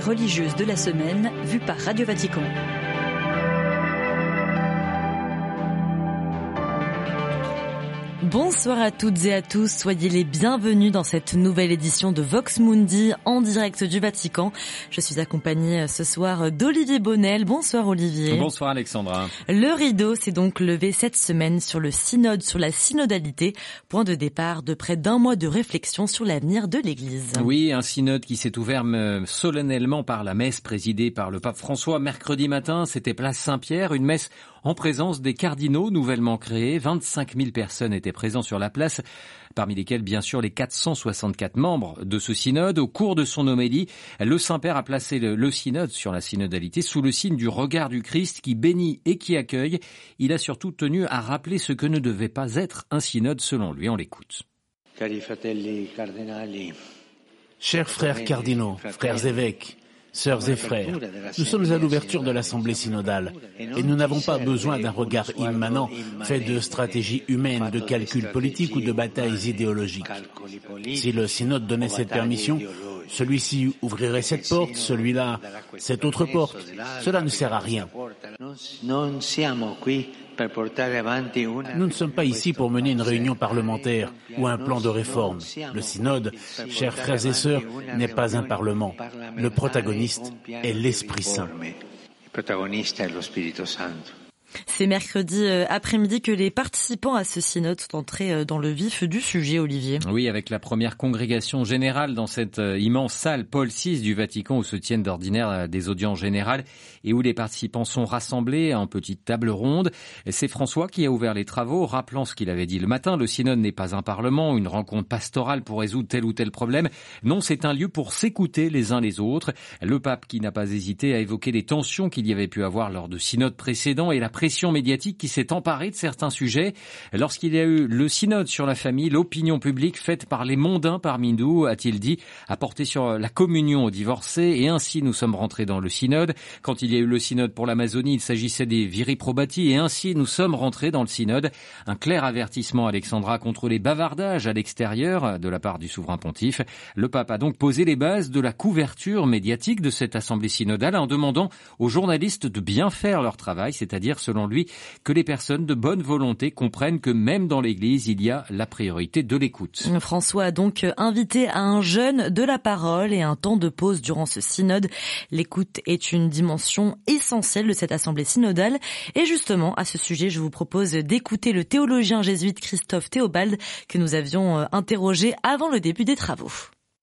religieuse de la semaine vue par Radio Vatican. Bonsoir à toutes et à tous, soyez les bienvenus dans cette nouvelle édition de Vox Mundi en direct du Vatican. Je suis accompagnée ce soir d'Olivier Bonnel. Bonsoir Olivier. Bonsoir Alexandra. Le rideau s'est donc levé cette semaine sur le synode, sur la synodalité, point de départ de près d'un mois de réflexion sur l'avenir de l'Église. Oui, un synode qui s'est ouvert euh, solennellement par la messe présidée par le pape François mercredi matin. C'était place Saint-Pierre, une messe en présence des cardinaux nouvellement créés. 25 000 personnes étaient présentes sur la place, parmi lesquelles bien sûr les 464 membres de ce synode. Au cours de son homélie, le Saint-Père a placé le, le, synode sur la synodalité sous le signe du regard du Christ qui bénit et qui accueille. Il a surtout tenu à rappeler ce que ne devait pas être un synode selon lui. On l'écoute. Chers frères cardinaux, frères évêques, Sœurs et frères, nous sommes à l'ouverture de l'Assemblée synodale et nous n'avons pas besoin d'un regard immanent fait de stratégies humaines, de calculs politiques ou de batailles idéologiques. Si le synode donnait cette permission, celui-ci ouvrirait cette porte, celui-là cette autre porte. Cela ne sert à rien. Nous ne sommes pas ici pour mener une réunion parlementaire ou un plan de réforme. Le synode, chers frères et sœurs, n'est pas un parlement. Le protagoniste est l'Esprit Saint. C'est mercredi euh, après-midi que les participants à ce synode sont entrés euh, dans le vif du sujet, Olivier. Oui, avec la première congrégation générale dans cette euh, immense salle Paul VI du Vatican où se tiennent d'ordinaire des audiences générales et où les participants sont rassemblés en petite table ronde. C'est François qui a ouvert les travaux, rappelant ce qu'il avait dit le matin. Le synode n'est pas un parlement, une rencontre pastorale pour résoudre tel ou tel problème. Non, c'est un lieu pour s'écouter les uns les autres. Le pape qui n'a pas hésité à évoquer les tensions qu'il y avait pu avoir lors de synodes précédents et la pression médiatique qui s'est emparée de certains sujets. Lorsqu'il y a eu le synode sur la famille, l'opinion publique faite par les mondains parmi nous, a-t-il dit, a porté sur la communion aux divorcés et ainsi nous sommes rentrés dans le synode. Quand il y a eu le synode pour l'Amazonie, il s'agissait des viriprobati et ainsi nous sommes rentrés dans le synode. Un clair avertissement, Alexandra, contre les bavardages à l'extérieur de la part du souverain pontife. Le pape a donc posé les bases de la couverture médiatique de cette assemblée synodale en demandant aux journalistes de bien faire leur travail, c'est-à-dire selon lui que les personnes de bonne volonté comprennent que même dans l'Église, il y a la priorité de l'écoute. François a donc invité à un jeûne de la parole et un temps de pause durant ce synode. L'écoute est une dimension essentielle de cette assemblée synodale. Et justement, à ce sujet, je vous propose d'écouter le théologien jésuite Christophe Théobald que nous avions interrogé avant le début des travaux.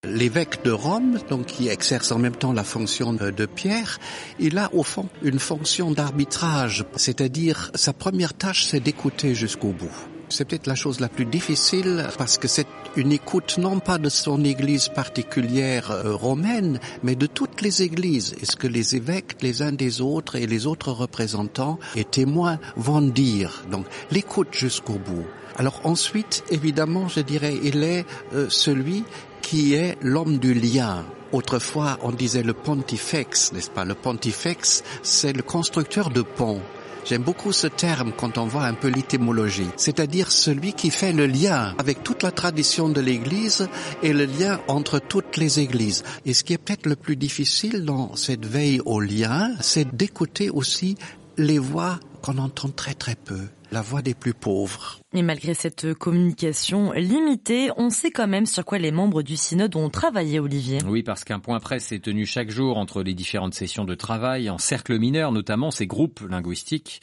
L'évêque de Rome, donc qui exerce en même temps la fonction de Pierre, il a au fond une fonction d'arbitrage, c'est-à-dire sa première tâche c'est d'écouter jusqu'au bout. C'est peut-être la chose la plus difficile parce que c'est une écoute non pas de son église particulière romaine, mais de toutes les églises. Et ce que les évêques, les uns des autres et les autres représentants et témoins vont dire? Donc l'écoute jusqu'au bout. Alors ensuite, évidemment, je dirais, il est euh, celui qui est l'homme du lien. Autrefois, on disait le pontifex, n'est-ce pas? Le pontifex, c'est le constructeur de ponts. J'aime beaucoup ce terme quand on voit un peu l'étymologie, c'est-à-dire celui qui fait le lien avec toute la tradition de l'Église et le lien entre toutes les Églises. Et ce qui est peut-être le plus difficile dans cette veille au lien, c'est d'écouter aussi les voix qu'on entend très très peu, la voix des plus pauvres. Et malgré cette communication limitée, on sait quand même sur quoi les membres du synode ont travaillé, Olivier. Oui, parce qu'un point presse est tenu chaque jour entre les différentes sessions de travail, en cercle mineur notamment, ces groupes linguistiques.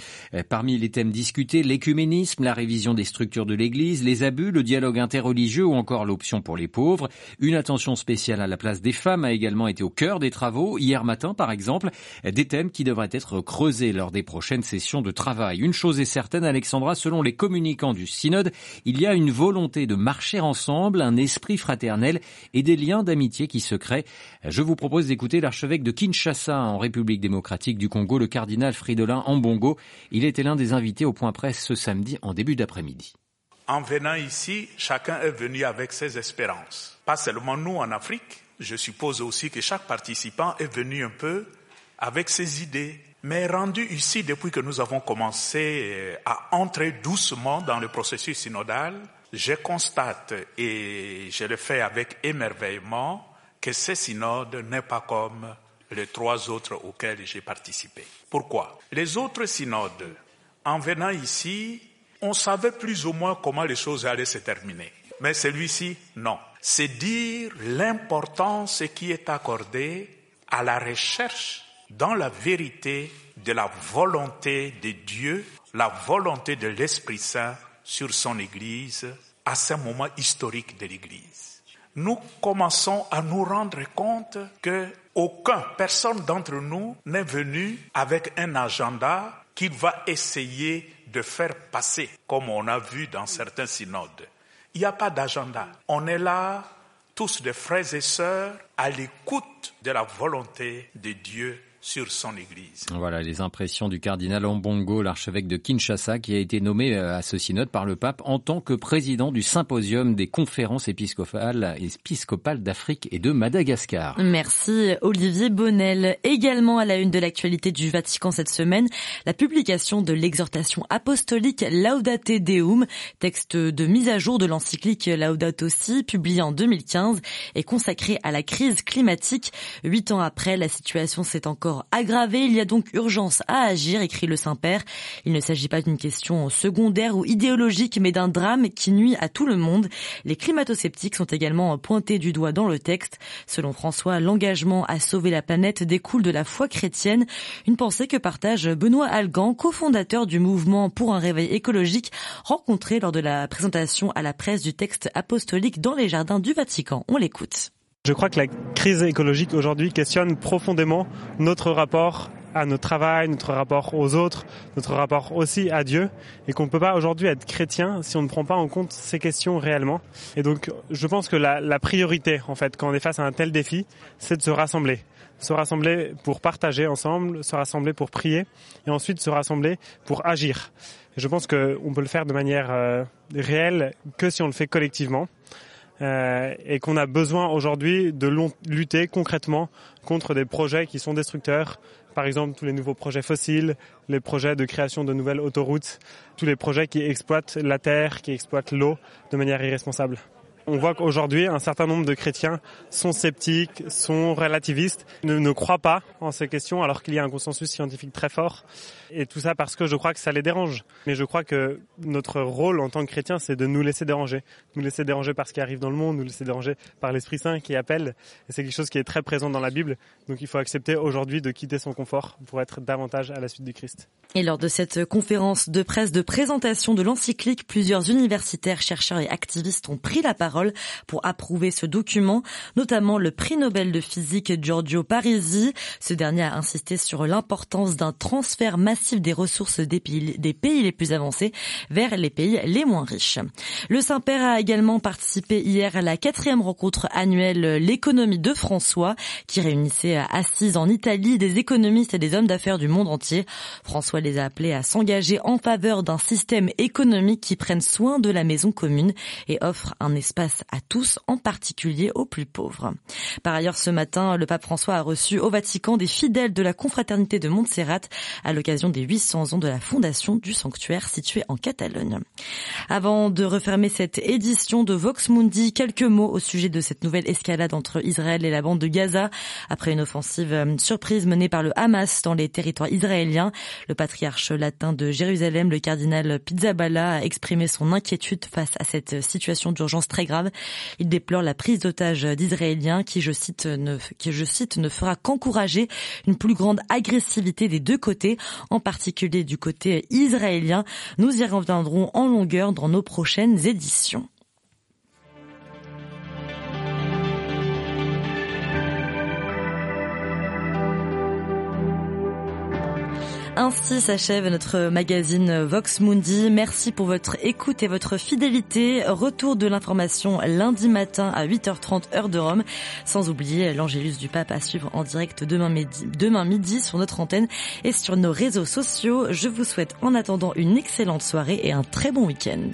Parmi les thèmes discutés, l'écuménisme, la révision des structures de l'Église, les abus, le dialogue interreligieux ou encore l'option pour les pauvres. Une attention spéciale à la place des femmes a également été au cœur des travaux. Hier matin, par exemple, des thèmes qui devraient être creusés lors des prochaines sessions de travail. Une chose est certaine, Alexandra, selon les communicants du synode, il y a une volonté de marcher ensemble, un esprit fraternel et des liens d'amitié qui se créent. Je vous propose d'écouter l'archevêque de Kinshasa en République démocratique du Congo, le cardinal Fridolin Ambongo. Il était l'un des invités au point presse ce samedi en début d'après-midi. En venant ici, chacun est venu avec ses espérances. Pas seulement nous en Afrique, je suppose aussi que chaque participant est venu un peu avec ses idées, mais rendu ici depuis que nous avons commencé à entrer doucement dans le processus synodal, je constate, et je le fais avec émerveillement, que ce synode n'est pas comme les trois autres auxquels j'ai participé. Pourquoi? Les autres synodes, en venant ici, on savait plus ou moins comment les choses allaient se terminer. Mais celui-ci, non. C'est dire l'importance qui est accordée à la recherche dans la vérité de la volonté de Dieu, la volonté de l'Esprit Saint sur son Église à ce moment historique de l'Église. Nous commençons à nous rendre compte que aucun, personne d'entre nous n'est venu avec un agenda qu'il va essayer de faire passer, comme on a vu dans certains synodes. Il n'y a pas d'agenda. On est là, tous des frères et sœurs, à l'écoute de la volonté de Dieu sur son Église. Voilà les impressions du cardinal Ambongo, l'archevêque de Kinshasa, qui a été nommé euh, à ce synode par le pape en tant que président du symposium des conférences épiscopales, épiscopales d'Afrique et de Madagascar. Merci Olivier Bonnel. Également à la une de l'actualité du Vatican cette semaine, la publication de l'exhortation apostolique Laudate Deum, texte de mise à jour de l'encyclique Laudato Si, publié en 2015 et consacré à la crise climatique. Huit ans après, la situation s'est encore aggravé. Il y a donc urgence à agir, écrit le Saint-Père. Il ne s'agit pas d'une question secondaire ou idéologique, mais d'un drame qui nuit à tout le monde. Les climato-sceptiques sont également pointés du doigt dans le texte. Selon François, l'engagement à sauver la planète découle de la foi chrétienne, une pensée que partage Benoît Algan, cofondateur du mouvement pour un réveil écologique, rencontré lors de la présentation à la presse du texte apostolique dans les jardins du Vatican. On l'écoute. Je crois que la crise écologique aujourd'hui questionne profondément notre rapport à notre travail, notre rapport aux autres, notre rapport aussi à Dieu, et qu'on ne peut pas aujourd'hui être chrétien si on ne prend pas en compte ces questions réellement. Et donc, je pense que la, priorité, en fait, quand on est face à un tel défi, c'est de se rassembler. Se rassembler pour partager ensemble, se rassembler pour prier, et ensuite se rassembler pour agir. Et je pense qu'on peut le faire de manière euh, réelle que si on le fait collectivement. Euh, et qu'on a besoin aujourd'hui de lutter concrètement contre des projets qui sont destructeurs. Par exemple, tous les nouveaux projets fossiles, les projets de création de nouvelles autoroutes, tous les projets qui exploitent la terre, qui exploitent l'eau de manière irresponsable. On voit qu'aujourd'hui, un certain nombre de chrétiens sont sceptiques, sont relativistes, ne, ne croient pas en ces questions alors qu'il y a un consensus scientifique très fort. Et tout ça parce que je crois que ça les dérange. Mais je crois que notre rôle en tant que chrétien, c'est de nous laisser déranger. Nous laisser déranger par ce qui arrive dans le monde, nous laisser déranger par l'Esprit Saint qui appelle. Et c'est quelque chose qui est très présent dans la Bible. Donc il faut accepter aujourd'hui de quitter son confort pour être davantage à la suite du Christ. Et lors de cette conférence de presse de présentation de l'encyclique, plusieurs universitaires, chercheurs et activistes ont pris la parole pour approuver ce document, notamment le prix Nobel de physique Giorgio Parisi. Ce dernier a insisté sur l'importance d'un transfert massif des ressources des pays, des pays les plus avancés vers les pays les moins riches. Le Saint-Père a également participé hier à la quatrième rencontre annuelle L'économie de François, qui réunissait assises en Italie des économistes et des hommes d'affaires du monde entier. François les a appelés à s'engager en faveur d'un système économique qui prenne soin de la maison commune et offre un espace à tous, en particulier aux plus pauvres. Par ailleurs, ce matin, le pape François a reçu au Vatican des fidèles de la confraternité de Montserrat à l'occasion des 800 ans de la fondation du sanctuaire situé en Catalogne. Avant de refermer cette édition de Vox Mundi, quelques mots au sujet de cette nouvelle escalade entre Israël et la bande de Gaza. Après une offensive euh, surprise menée par le Hamas dans les territoires israéliens, le patriarche latin de Jérusalem, le cardinal Pizzaballa, a exprimé son inquiétude face à cette situation d'urgence très grave. Il déplore la prise d'otages d'Israéliens qui, je cite, ne, qui, je cite, ne fera qu'encourager une plus grande agressivité des deux côtés, particulier du côté israélien. Nous y reviendrons en longueur dans nos prochaines éditions. Ainsi s'achève notre magazine Vox Mundi. Merci pour votre écoute et votre fidélité. Retour de l'information lundi matin à 8h30 heure de Rome. Sans oublier l'Angélus du Pape à suivre en direct demain midi, demain midi sur notre antenne et sur nos réseaux sociaux. Je vous souhaite en attendant une excellente soirée et un très bon week-end.